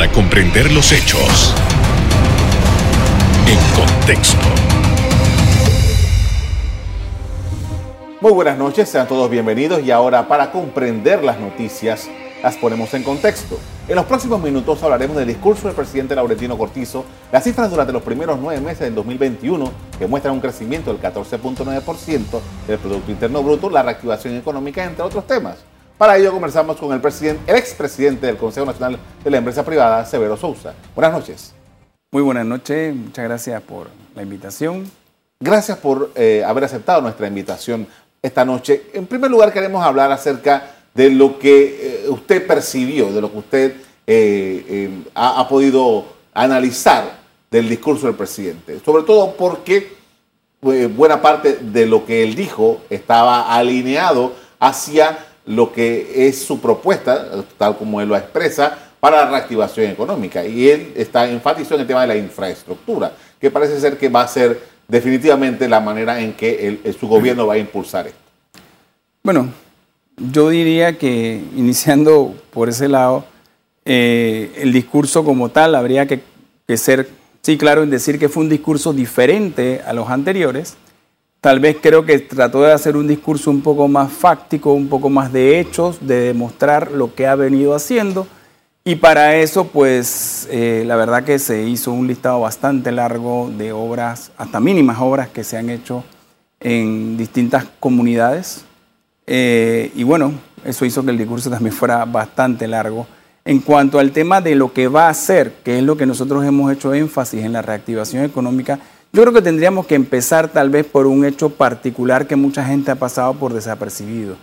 para comprender los hechos en contexto. Muy buenas noches, sean todos bienvenidos y ahora para comprender las noticias las ponemos en contexto. En los próximos minutos hablaremos del discurso del presidente Laurentino Cortizo, las cifras durante los primeros nueve meses del 2021 que muestran un crecimiento del 14.9% del Producto Interno Bruto, la reactivación económica, entre otros temas. Para ello conversamos con el, presidente, el expresidente del Consejo Nacional de la Empresa Privada, Severo Sousa. Buenas noches. Muy buenas noches, muchas gracias por la invitación. Gracias por eh, haber aceptado nuestra invitación esta noche. En primer lugar, queremos hablar acerca de lo que eh, usted percibió, de lo que usted eh, ha, ha, podido analizar del discurso del presidente. Sobre todo porque buena parte de lo que él dijo estaba alineado hacia lo que es su propuesta, tal como él lo expresa, para la reactivación económica. Y él está enfatizó en el tema de la infraestructura, que parece ser que va a ser definitivamente la manera en que su gobierno va a impulsar esto. Bueno, yo diría que iniciando por ese lado, eh, el discurso como tal habría que, que ser, sí, claro, en decir que fue un discurso diferente a los anteriores Tal vez creo que trató de hacer un discurso un poco más fáctico, un poco más de hechos, de demostrar lo que ha venido haciendo. Y para eso, pues, eh, la verdad que se hizo un listado bastante largo de obras, hasta mínimas obras que se han hecho en distintas comunidades. Eh, y bueno, eso hizo que el discurso también fuera bastante largo. En cuanto al tema de lo que va a hacer, que es lo que nosotros hemos hecho énfasis en la reactivación económica, yo creo que tendríamos que empezar tal vez por un hecho particular que mucha gente ha pasado por desapercibido.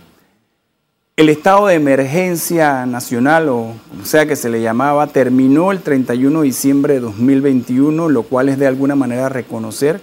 El estado de emergencia nacional, o como sea que se le llamaba, terminó el 31 de diciembre de 2021, lo cual es de alguna manera reconocer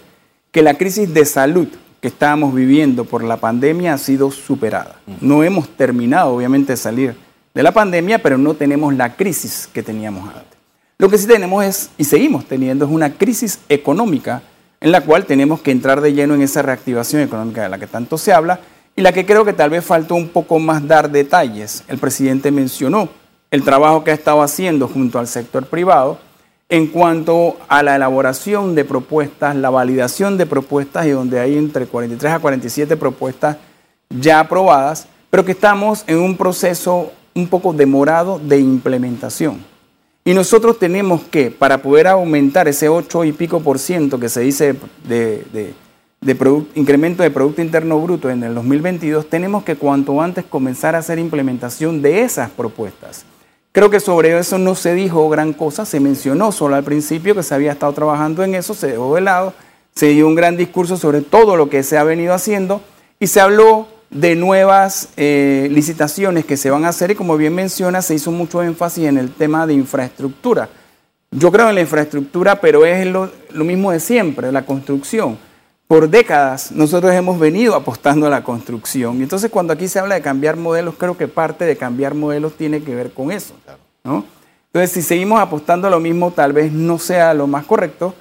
que la crisis de salud que estábamos viviendo por la pandemia ha sido superada. No hemos terminado, obviamente, de salir de la pandemia, pero no tenemos la crisis que teníamos antes. Lo que sí tenemos es, y seguimos teniendo, es una crisis económica en la cual tenemos que entrar de lleno en esa reactivación económica de la que tanto se habla y la que creo que tal vez faltó un poco más dar detalles. El presidente mencionó el trabajo que ha estado haciendo junto al sector privado en cuanto a la elaboración de propuestas, la validación de propuestas y donde hay entre 43 a 47 propuestas ya aprobadas, pero que estamos en un proceso un poco demorado de implementación. Y nosotros tenemos que, para poder aumentar ese 8 y pico por ciento que se dice de, incremento de Producto Interno Bruto en el 2022, tenemos que cuanto antes comenzar a hacer implementación de esas propuestas. Creo que sobre eso no se dijo gran cosa, se mencionó solo al principio que se había estado trabajando en eso, se dejó de lado, se dio un gran discurso sobre todo lo que se ha venido haciendo y se habló de nuevas eh, licitaciones que se van a hacer y como bien menciona, se hizo mucho énfasis en el tema de infraestructura. Yo creo en la infraestructura, pero es lo, mismo de siempre, la construcción. Por décadas nosotros hemos venido apostando a la construcción. Y entonces cuando aquí se habla de cambiar modelos, creo que parte de cambiar modelos tiene que ver con eso. Entonces si seguimos apostando a lo mismo, tal vez no sea lo más correcto.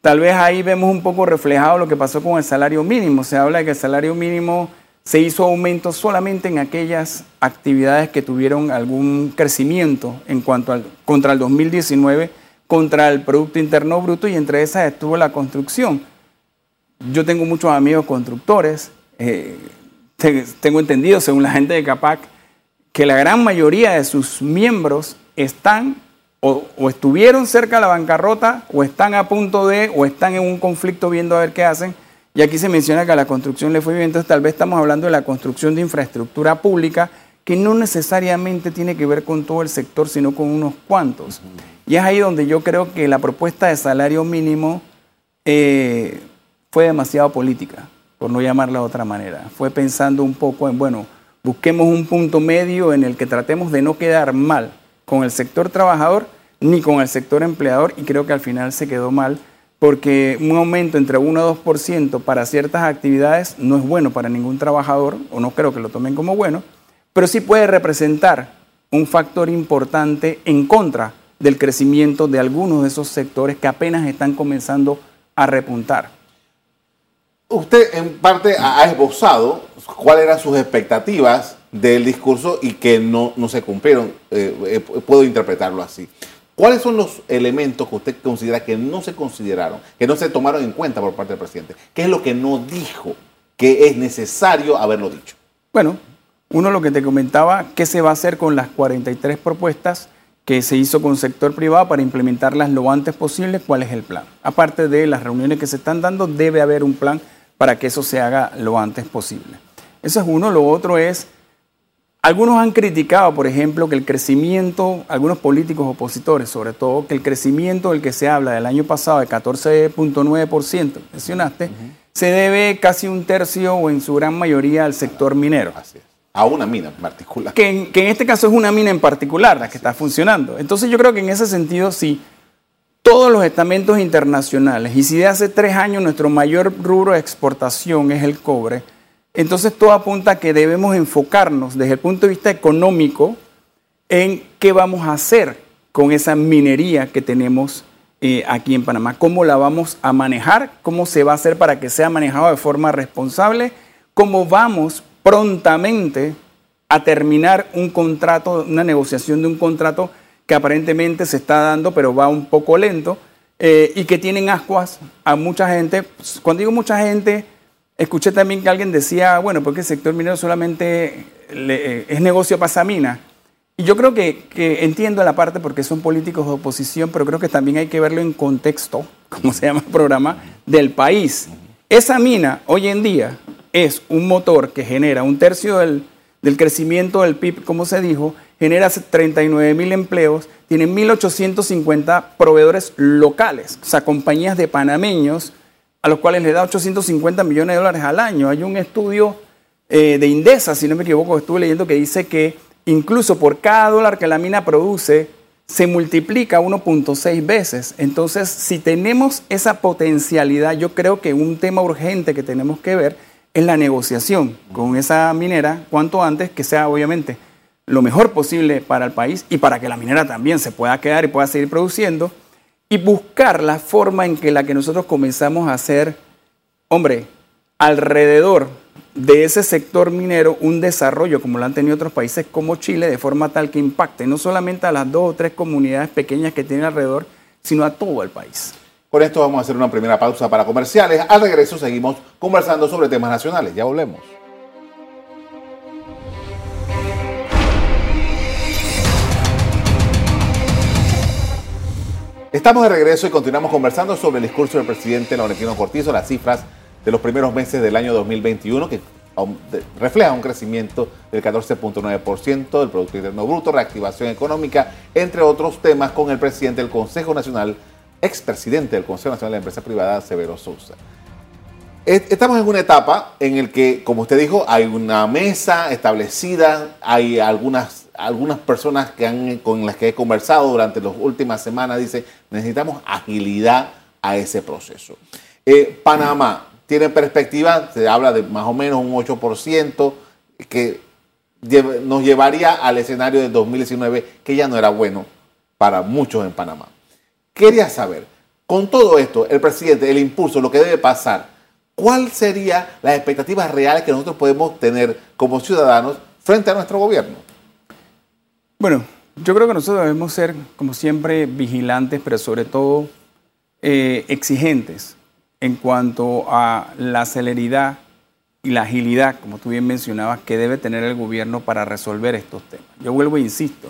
Tal vez ahí vemos un poco reflejado lo que pasó con el salario mínimo. Se habla de que el salario mínimo se hizo aumento solamente en aquellas actividades que tuvieron algún crecimiento en cuanto al contra el 2019, contra el Producto Interno Bruto y entre esas estuvo la construcción. Yo tengo muchos amigos constructores, eh, tengo entendido, según la gente de CAPAC, que la gran mayoría de sus miembros están o, o, estuvieron cerca de la bancarrota o están a punto de o están en un conflicto viendo a ver qué hacen y aquí se menciona que a la construcción le fue bien, entonces tal vez estamos hablando de la construcción de infraestructura pública que no necesariamente tiene que ver con todo el sector, sino con unos cuantos. Y es ahí donde yo creo que la propuesta de salario mínimo eh, fue demasiado política, por no llamarla de otra manera. Fue pensando un poco en, bueno, busquemos un punto medio en el que tratemos de no quedar mal con el sector trabajador ni con el sector empleador y creo que al final se quedó mal porque un aumento entre 1 o 2% para ciertas actividades no es bueno para ningún trabajador, o no creo que lo tomen como bueno, pero sí puede representar un factor importante en contra del crecimiento de algunos de esos sectores que apenas están comenzando a repuntar. Usted en parte ha esbozado cuáles eran sus expectativas del discurso y que no, se cumplieron. Eh, eh, puedo interpretarlo así. ¿Cuáles son los elementos que usted considera que no se consideraron, que no se tomaron en cuenta por parte del presidente? ¿Qué es lo que no dijo que es necesario haberlo dicho? Bueno, uno lo que te comentaba, ¿qué se va a hacer con las 43 propuestas que se hizo con sector privado para implementarlas lo antes posible? ¿Cuál es el plan? Aparte de las reuniones que se están dando, debe haber un plan para que eso se haga lo antes posible. Eso es uno. Lo otro es algunos han criticado, por ejemplo, que el crecimiento, algunos políticos opositores sobre todo, que el crecimiento del que se habla del año pasado de 14.9%, mencionaste, se debe casi un tercio o en su gran mayoría al sector minero. Así es. A una mina en particular. Que en, que en este caso es una mina en particular la que está funcionando. Entonces yo creo que en ese sentido sí, todos los estamentos internacionales, y si de hace tres años nuestro mayor rubro de exportación es el cobre, entonces todo apunta a que debemos enfocarnos desde el punto de vista económico en qué vamos a hacer con esa minería que tenemos eh, aquí en Panamá, cómo la vamos a manejar, cómo se va a hacer para que sea manejado de forma responsable, cómo vamos prontamente a terminar un contrato, una negociación de un contrato que aparentemente se está dando, pero va un poco lento, eh, y que tienen ascuas a mucha gente. Cuando digo mucha gente, Escuché también que alguien decía, bueno, porque el sector minero solamente eh, es negocio para Samina. Y yo creo que, entiendo la parte porque son políticos de oposición, pero creo que también hay que verlo en contexto, como se llama el programa, del país. Esa mina hoy en día es un motor que genera un tercio del, del crecimiento del PIB, como se dijo, genera 39 mil empleos, tiene 1.850 proveedores locales, o sea, compañías de panameños los cuales le da 850 millones de dólares al año. Hay un estudio eh, de Indesa, si no me equivoco, estuve leyendo que dice que incluso por cada dólar que la mina produce, se multiplica 1.6 veces. Entonces, si tenemos esa potencialidad, yo creo que un tema urgente que tenemos que ver es la negociación con esa minera cuanto antes, que sea obviamente lo mejor posible para el país y para que la minera también se pueda quedar y pueda seguir produciendo y buscar la forma en que la que nosotros comenzamos a hacer, hombre, alrededor de ese sector minero un desarrollo como lo han tenido otros países como Chile de forma tal que impacte no solamente a las dos o tres comunidades pequeñas que tienen alrededor, sino a todo el país. Con esto vamos a hacer una primera pausa para comerciales. Al regreso seguimos conversando sobre temas nacionales. Ya volvemos. Estamos de regreso y continuamos conversando sobre el discurso del presidente Laurentino Cortizo, las cifras de los primeros meses del año 2021 que refleja un crecimiento del 14.9% del Producto Interno Bruto, reactivación económica, entre otros temas, con el presidente del Consejo Nacional, expresidente del Consejo Nacional de la Empresa Privada, Severo Sousa. Estamos en una etapa en la que, como usted dijo, hay una mesa establecida, hay algunas algunas personas que han, con las que he conversado durante las últimas semanas dicen, necesitamos agilidad a ese proceso. Eh, Panamá tiene perspectiva, se habla de más o menos un 8%, que nos llevaría al escenario de 2019, que ya no era bueno para muchos en Panamá. Quería saber, con todo esto, el presidente, el impulso, lo que debe pasar, ¿cuál sería las expectativas reales que nosotros podemos tener como ciudadanos frente a nuestro gobierno? Bueno, yo creo que nosotros debemos ser, como siempre, vigilantes, pero sobre todo eh, exigentes en cuanto a la celeridad y la agilidad, como tú bien mencionabas, que debe tener el gobierno para resolver estos temas. Yo vuelvo e insisto,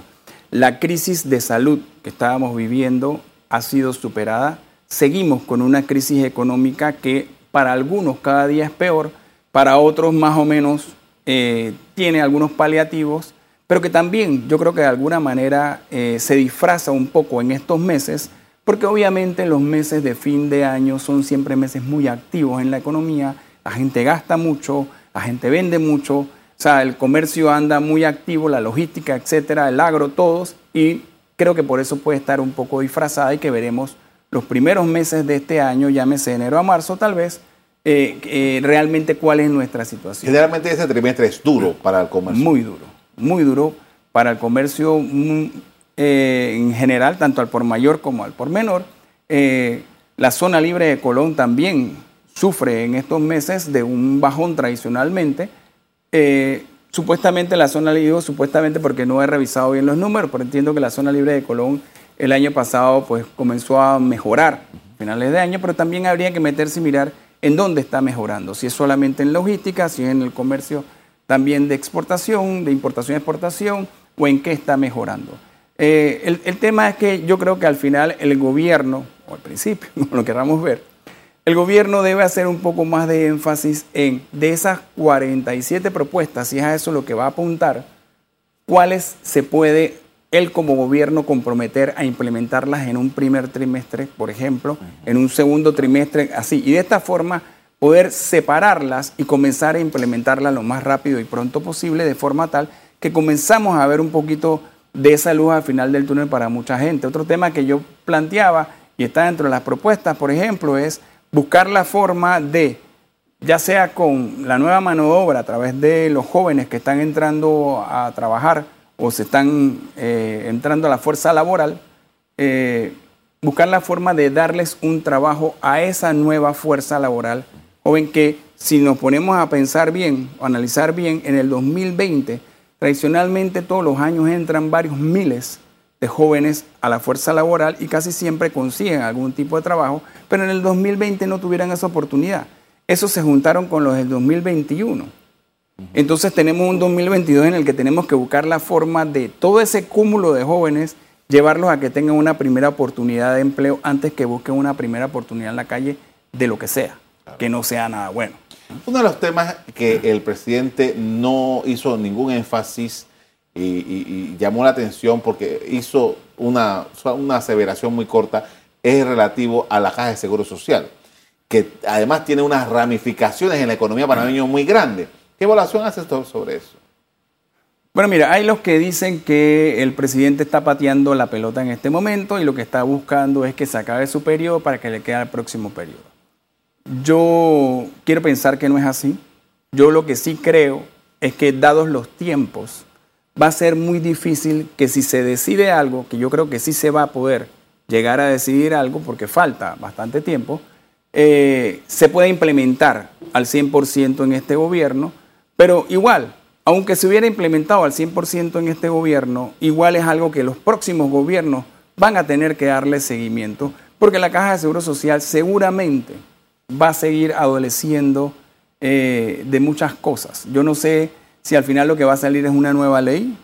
la crisis de salud que estábamos viviendo ha sido superada. Seguimos con una crisis económica que para algunos cada día es peor, para otros más o menos eh, tiene algunos paliativos pero que también yo creo que de alguna manera eh, se disfraza un poco en estos meses, porque obviamente los meses de fin de año son siempre meses muy activos en la economía, la gente gasta mucho, la gente vende mucho, o sea, el comercio anda muy activo, la logística, etcétera, el agro, todos, y creo que por eso puede estar un poco disfrazada y que veremos los primeros meses de este año, llámese enero a marzo tal vez, eh, eh, realmente cuál es nuestra situación. Generalmente ese trimestre es duro para el comercio. Muy duro muy duro para el comercio mm, eh, en general, tanto al por mayor como al por menor. Eh, la zona libre de Colón también sufre en estos meses de un bajón tradicionalmente. Supuestamente la zona libre, supuestamente porque no he revisado bien los números, pero entiendo que la zona libre de Colón el año pasado pues comenzó a mejorar finales de año, pero también habría que meterse y mirar en dónde está mejorando, si es solamente en logística, si es en el comercio también de exportación, de importación y exportación, o en qué está mejorando. Eh, el, el, tema es que yo creo que al final el gobierno, o al principio, como lo queramos ver, el gobierno debe hacer un poco más de énfasis en, de esas 47 propuestas, si es a eso lo que va a apuntar, cuáles se puede él como gobierno comprometer a implementarlas en un primer trimestre, por ejemplo, en un segundo trimestre, así. Y de esta forma poder separarlas y comenzar a implementarlas lo más rápido y pronto posible, de forma tal que comenzamos a ver un poquito de esa luz al final del túnel para mucha gente. Otro tema que yo planteaba y está dentro de las propuestas, por ejemplo, es buscar la forma de, ya sea con la nueva mano de obra a través de los jóvenes que están entrando a trabajar, o se están eh, entrando a la fuerza laboral, eh, buscar la forma de darles un trabajo a esa nueva fuerza laboral joven que si nos ponemos a pensar bien o analizar bien, en el 2020 tradicionalmente todos los años entran varios miles de jóvenes a la fuerza laboral y casi siempre consiguen algún tipo de trabajo, pero en el 2020 no tuvieran esa oportunidad. Esos se juntaron con los del 2021 entonces tenemos un 2022 en el que tenemos que buscar la forma de todo ese cúmulo de jóvenes llevarlos a que tengan una primera oportunidad de empleo antes que busquen una primera oportunidad en la calle de lo que sea, que no sea nada bueno. Uno de los temas que el presidente no hizo ningún énfasis y, llamó la atención porque hizo una, una aseveración muy corta es relativo a la caja de seguro social, que además tiene unas ramificaciones en la economía panameña muy grandes. ¿Qué evaluación haces sobre eso? Bueno, mira, hay los que dicen que el presidente está pateando la pelota en este momento y lo que está buscando es que se acabe su periodo para que le quede el próximo periodo. Yo quiero pensar que no es así. Yo lo que sí creo es que dados los tiempos, va a ser muy difícil que si se decide algo, que yo creo que sí se va a poder llegar a decidir algo porque falta bastante tiempo, eh, se pueda implementar al 100% en este gobierno pero igual, aunque se hubiera implementado al 100% en este gobierno, igual es algo que los próximos gobiernos van a tener que darle seguimiento, porque la Caja de Seguro Social seguramente va a seguir adoleciendo eh, de muchas cosas. Yo no sé si al final lo que va a salir es una nueva ley,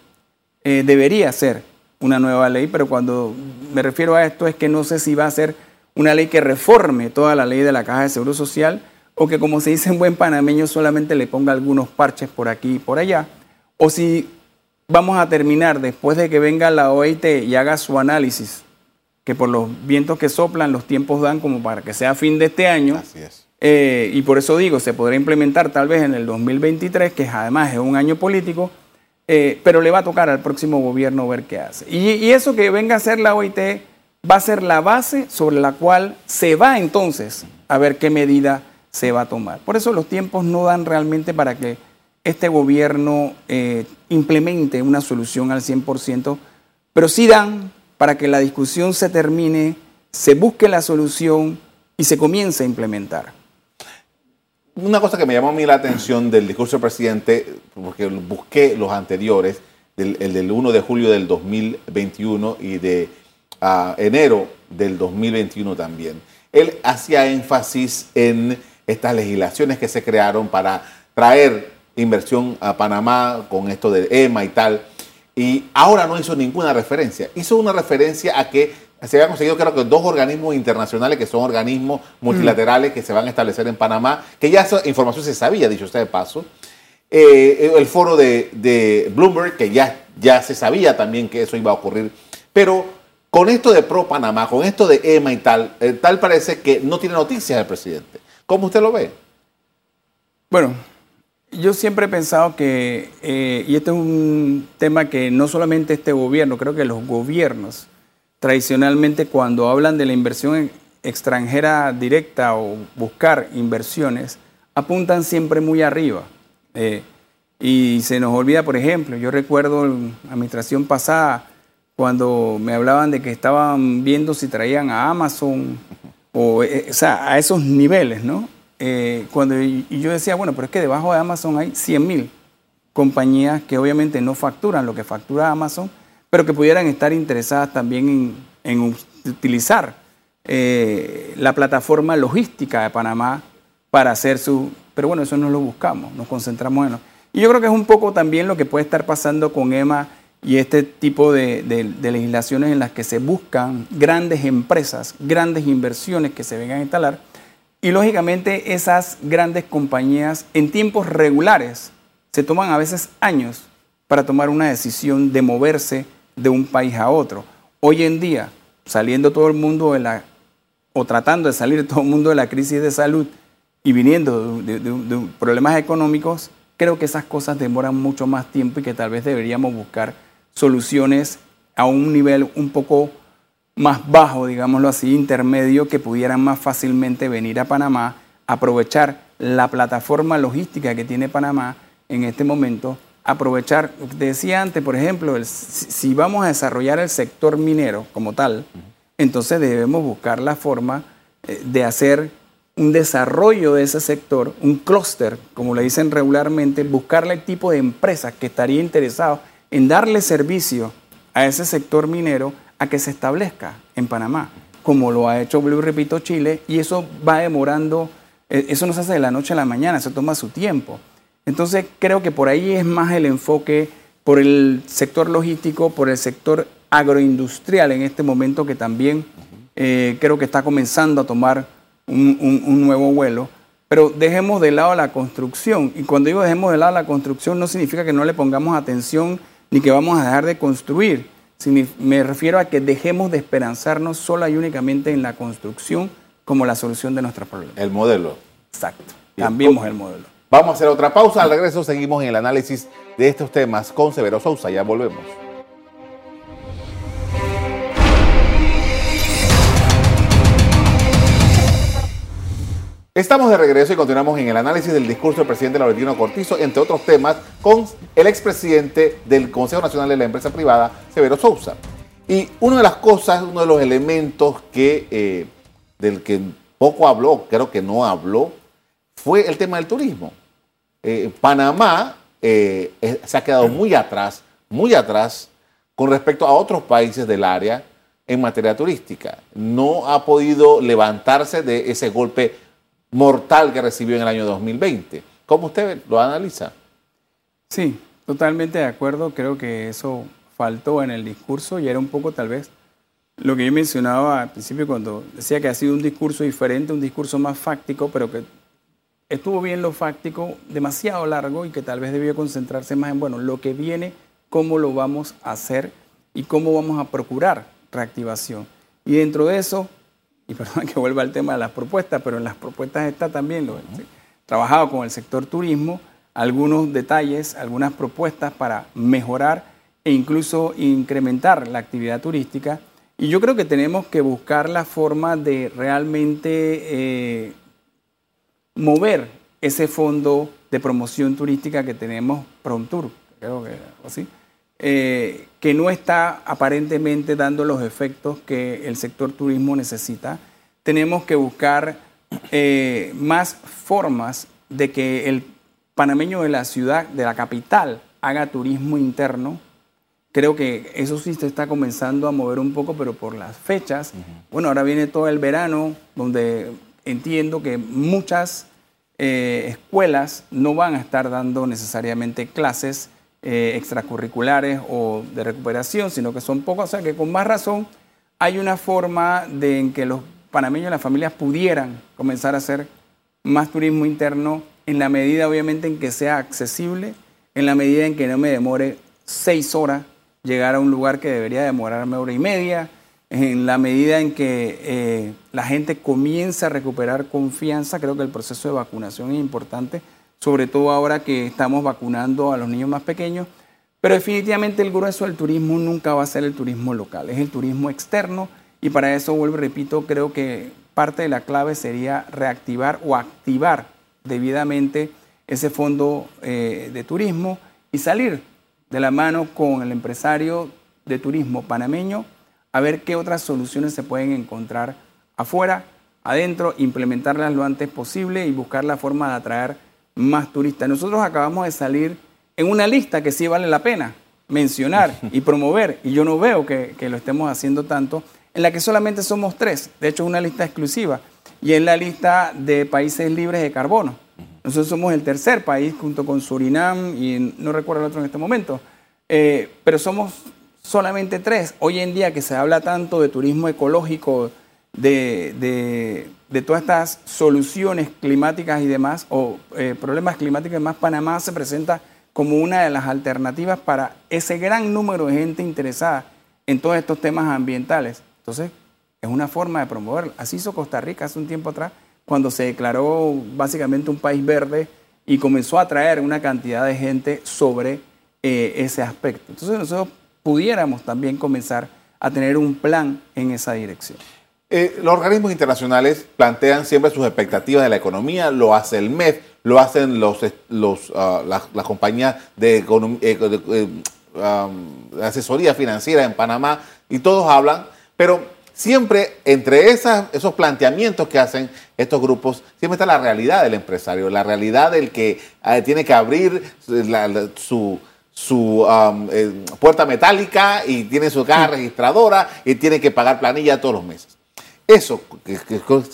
eh, debería ser una nueva ley, pero cuando me refiero a esto es que no sé si va a ser una ley que reforme toda la ley de la Caja de Seguro Social, o que como se dice en buen panameño solamente le ponga algunos parches por aquí y por allá, o si vamos a terminar después de que venga la OIT y haga su análisis, que por los vientos que soplan los tiempos dan como para que sea fin de este año. Así es. Eh, y por eso digo, se podrá implementar tal vez en el 2023, que además es un año político, eh, pero le va a tocar al próximo gobierno ver qué hace. Y, y eso que venga a hacer la OIT va a ser la base sobre la cual se va entonces a ver qué medida se va a tomar. Por eso los tiempos no dan realmente para que este gobierno eh, implemente una solución al 100%, pero sí dan para que la discusión se termine, se busque la solución y se comience a implementar. Una cosa que me llamó a mí la atención del discurso del presidente, porque busqué los anteriores, el del 1 de julio del 2021 y de ah, enero del 2021 también. Él hacía énfasis en estas legislaciones que se crearon para traer inversión a Panamá con esto de EMA y tal. Y ahora no hizo ninguna referencia. Hizo una referencia a que se había conseguido creo que dos organismos internacionales que son organismos multilaterales que se van a establecer en Panamá, que ya esa información se sabía, dicho sea de paso. Eh, el foro de, Bloomberg, que ya, ya se sabía también que eso iba a ocurrir. Pero con esto de Pro Panamá, con esto de EMA y tal, eh, tal parece que no tiene noticias el presidente. ¿Cómo usted lo ve? Bueno, yo siempre he pensado que, eh, y este es un tema que no solamente este gobierno, creo que los gobiernos tradicionalmente cuando hablan de la inversión extranjera directa o buscar inversiones, apuntan siempre muy arriba. Eh, y se nos olvida, por ejemplo, yo recuerdo en la administración pasada, cuando me hablaban de que estaban viendo si traían a Amazon eh, o, sea, a esos niveles, ¿no? Eh, cuando, y yo decía, bueno, pero es que debajo de Amazon hay 100 mil compañías que obviamente no facturan lo que factura Amazon, pero que pudieran estar interesadas también en en utilizar eh, la plataforma logística de Panamá para hacer su... Pero bueno, eso no lo buscamos, nos concentramos en... Lo, y yo creo que es un poco también lo que puede estar pasando con EMA y este tipo de, de, legislaciones en las que se buscan grandes empresas, grandes inversiones que se vengan a instalar. Y lógicamente esas grandes compañías en tiempos regulares se toman a veces años para tomar una decisión de moverse de un país a otro. Hoy en día, saliendo todo el mundo de la, o tratando de salir todo el mundo de la crisis de salud y viniendo de, de problemas económicos, creo que esas cosas demoran mucho más tiempo y que tal vez deberíamos buscar soluciones a un nivel un poco más bajo, digámoslo así, intermedio, que pudieran más fácilmente venir a Panamá, aprovechar la plataforma logística que tiene Panamá en este momento, aprovechar, decía antes, por ejemplo, si vamos a desarrollar el sector minero como tal, entonces debemos buscar la forma eh, de hacer un desarrollo de ese sector, un clúster, como le dicen regularmente, buscarle el tipo de empresas que estaría interesado en darle servicio a ese sector minero a que se establezca en Panamá, como lo ha hecho, repito, Chile, y eso va demorando, eh, eso no se hace de la noche a la mañana, eso toma su tiempo. Entonces creo que por ahí es más el enfoque por el sector logístico, por el sector agroindustrial en este momento que también eh, creo que está comenzando a tomar un, un nuevo vuelo. Pero dejemos de lado la construcción. Y cuando digo dejemos de lado la construcción no significa que no le pongamos atención ni que vamos a dejar de construir. Me refiero a que dejemos de esperanzarnos sola y únicamente en la construcción como la solución de nuestros problemas. El modelo. Exacto. Cambiemos el modelo. Vamos a hacer otra pausa. Al regreso seguimos en el análisis de estos temas con Severo Sousa. Ya volvemos. Estamos de regreso y continuamos en el análisis del discurso del presidente Laurentino Cortizo, entre otros temas, con el expresidente del Consejo Nacional de la Empresa Privada, Severo Sousa. Y una de las cosas, uno de los elementos que, eh, del que poco habló, creo que no habló, fue el tema del turismo. Eh, Panamá eh, se ha quedado muy atrás, muy atrás con respecto a otros países del área en materia turística. No ha podido levantarse de ese golpe mortal que recibió en el año 2020. ¿Cómo usted lo analiza? Sí, totalmente de acuerdo. Creo que eso faltó en el discurso y era un poco tal vez lo que yo mencionaba al principio cuando decía que ha sido un discurso diferente, un discurso más fáctico, pero que estuvo bien lo fáctico, demasiado largo y que tal vez debió concentrarse más en, bueno, lo que viene, cómo lo vamos a hacer y cómo vamos a procurar reactivación. Y dentro de eso, y perdón que vuelva al tema de las propuestas, pero en las propuestas está también lo trabajado con el sector turismo, algunos detalles, algunas propuestas para mejorar e incluso incrementar la actividad turística. Y yo creo que tenemos que buscar la forma de realmente eh, mover ese fondo de promoción turística que tenemos, Promtour, creo que así, eh, que no está aparentemente dando los efectos que el sector turismo necesita. Tenemos que buscar eh, más formas de que el panameño de la ciudad, de la capital, haga turismo interno. Creo que eso sí se está comenzando a mover un poco, pero por las fechas. Bueno, ahora viene todo el verano, donde entiendo que muchas eh, escuelas no van a estar dando necesariamente clases eh, extracurriculares o de recuperación, sino que son pocos, o sea que con más razón hay una forma de en que los panameños las familias pudieran comenzar a hacer más turismo interno en la medida obviamente en que sea accesible, en la medida en que no me demore seis horas llegar a un lugar que debería demorarme hora y media, en la medida en que eh, la gente comienza a recuperar confianza, creo que el proceso de vacunación es importante sobre todo ahora que estamos vacunando a los niños más pequeños. Pero definitivamente el grueso del turismo nunca va a ser el turismo local, es el turismo externo y para eso, vuelvo y repito, creo que parte de la clave sería reactivar o activar debidamente ese fondo eh, de turismo y salir de la mano con el empresario de turismo panameño a ver qué otras soluciones se pueden encontrar afuera, adentro, implementarlas lo antes posible y buscar la forma de atraer más turistas. Nosotros acabamos de salir en una lista que sí vale la pena mencionar y promover, y yo no veo que, lo estemos haciendo tanto, en la que solamente somos tres. De hecho, es una lista exclusiva. Y es la lista de países libres de carbono. Nosotros somos el tercer país junto con Surinam y no recuerdo el otro en este momento. Eh, pero somos solamente tres. Hoy en día que se habla tanto de turismo ecológico, de, todas estas soluciones climáticas y demás, o eh, problemas climáticos y demás, Panamá se presenta como una de las alternativas para ese gran número de gente interesada en todos estos temas ambientales. Entonces, es una forma de promoverlo. Así hizo Costa Rica hace un tiempo atrás, cuando se declaró básicamente un país verde y comenzó a atraer una cantidad de gente sobre eh, ese aspecto. Entonces, nosotros pudiéramos también comenzar a tener un plan en esa dirección. Eh, los organismos internacionales plantean siempre sus expectativas de la economía, lo hace el MED, lo hacen los, los, uh, las, compañías de, eh, um, asesoría financiera en Panamá y todos hablan, pero siempre entre esas, esos planteamientos que hacen estos grupos, siempre está la realidad del empresario, la realidad del que eh, tiene que abrir su su um, puerta metálica y tiene su caja registradora y tiene que pagar planilla todos los meses. Eso,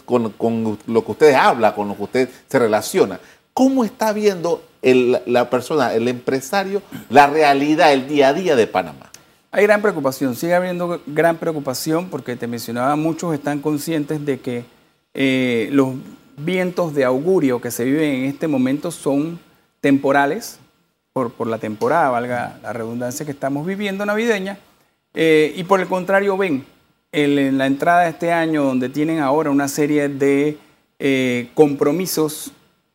con, lo que usted habla, con lo que usted se relaciona, ¿cómo está viendo la persona, el empresario, la realidad, el día a día de Panamá? Hay gran preocupación, sigue habiendo gran preocupación porque te mencionaba, muchos están conscientes de que eh, los vientos de augurio que se viven en este momento son temporales, por, por la temporada, valga la redundancia que estamos viviendo navideña, eh, y por el contrario ven en la entrada de este año, donde tienen ahora una serie de eh, compromisos,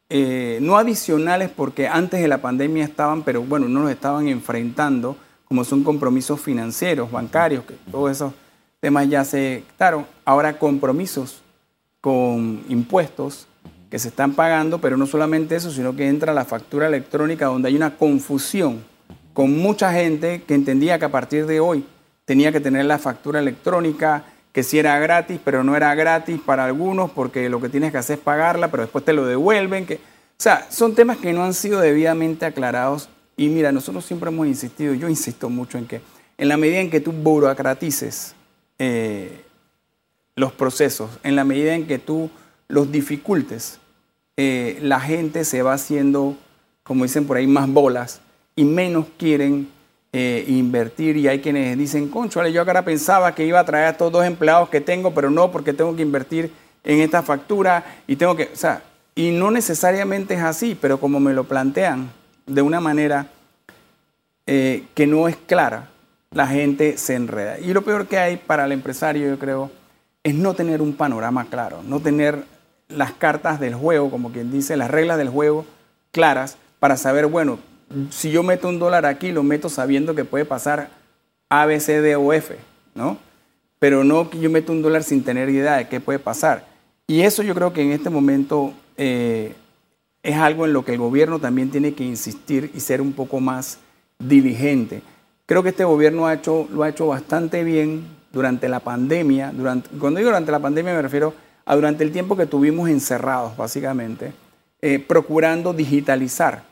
eh, no adicionales porque antes de la pandemia estaban, pero bueno, no los estaban enfrentando, como son compromisos financieros, bancarios, que todos esos temas ya se quitaron. Ahora compromisos con impuestos que se están pagando, pero no solamente eso, sino que entra la factura electrónica donde hay una confusión con mucha gente que entendía que a partir de hoy tenía que tener la factura electrónica, que si era gratis, pero no era gratis para algunos porque lo que tienes que hacer es pagarla, pero después te lo devuelven. Que, o sea, son temas que no han sido debidamente aclarados. Y mira, nosotros siempre hemos insistido, yo insisto mucho en que en la medida en que tú burocratices eh, los procesos, en la medida en que tú los dificultes, eh, la gente se va haciendo, como dicen por ahí, más bolas y menos quieren eh, invertir y hay quienes dicen, concho, yo ahora pensaba que iba a traer a estos dos empleados que tengo, pero no porque tengo que invertir en esta factura y tengo que, o sea, y no necesariamente es así, pero como me lo plantean de una manera eh, que no es clara, la gente se enreda. Y lo peor que hay para el empresario, yo creo, es no tener un panorama claro, no tener las cartas del juego, como quien dice, las reglas del juego claras para saber, bueno, si yo meto un dólar aquí, lo meto sabiendo que puede pasar A, B, C, D o F, ¿no? Pero no que yo meto un dólar sin tener idea de qué puede pasar. Y eso yo creo que en este momento eh, es algo en lo que el gobierno también tiene que insistir y ser un poco más diligente. Creo que este gobierno ha hecho, lo ha hecho bastante bien durante la pandemia. Durante, cuando digo durante la pandemia me refiero a durante el tiempo que tuvimos encerrados, básicamente, eh, procurando digitalizar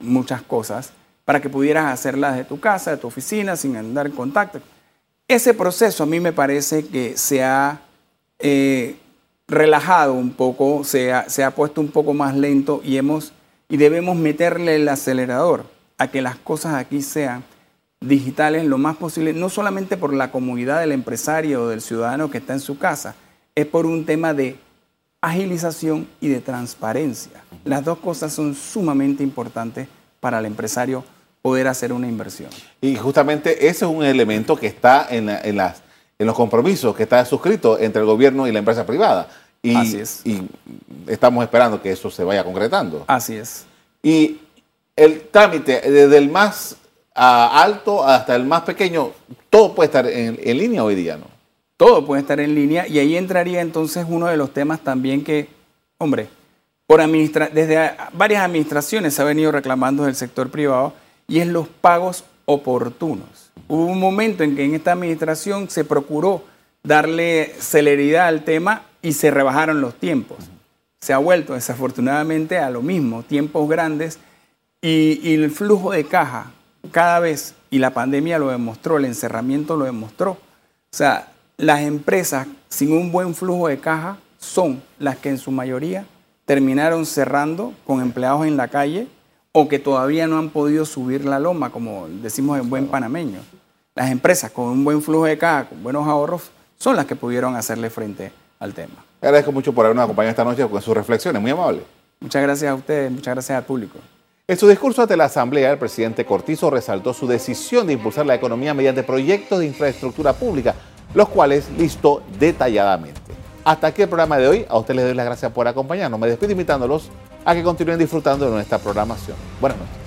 muchas cosas para que pudieras hacerlas de tu casa, de tu oficina, sin andar en contacto. Ese proceso a mí me parece que se ha eh, relajado un poco, se ha, se ha puesto un poco más lento y, hemos, y debemos meterle el acelerador a que las cosas aquí sean digitales lo más posible, no solamente por la comodidad del empresario o del ciudadano que está en su casa, es por un tema de agilización y de transparencia. Las dos cosas son sumamente importantes para el empresario poder hacer una inversión. Y justamente ese es un elemento que está en, las, en los compromisos que está suscrito entre el gobierno y la empresa privada. Y, Así es. Y estamos esperando que eso se vaya concretando. Así es. Y el trámite, desde el más alto hasta el más pequeño, todo puede estar en, en línea hoy día, ¿no? Todo puede estar en línea y ahí entraría entonces uno de los temas también que, hombre, por administra desde varias administraciones se ha venido reclamando del sector privado y es los pagos oportunos. Hubo un momento en que en esta administración se procuró darle celeridad al tema y se rebajaron los tiempos. Se ha vuelto desafortunadamente a lo mismo, tiempos grandes y, y el flujo de caja cada vez, y la pandemia lo demostró, el encerramiento lo demostró. O sea, las empresas sin un buen flujo de caja son las que en su mayoría terminaron cerrando con empleados en la calle o que todavía no han podido subir la loma, como decimos en buen panameño. Las empresas con un buen flujo de caja, con buenos ahorros, son las que pudieron hacerle frente al tema. Agradezco mucho por habernos acompañado esta noche con sus reflexiones, muy amable. Muchas gracias a ustedes, muchas gracias al público. En su discurso ante la Asamblea, el presidente Cortizo resaltó su decisión de impulsar la economía mediante proyectos de infraestructura pública, los cuales listó detalladamente. Hasta aquí el programa de hoy. A ustedes les doy las gracias por acompañarnos. Me despido invitándolos a que continúen disfrutando de nuestra programación. Buenas noches.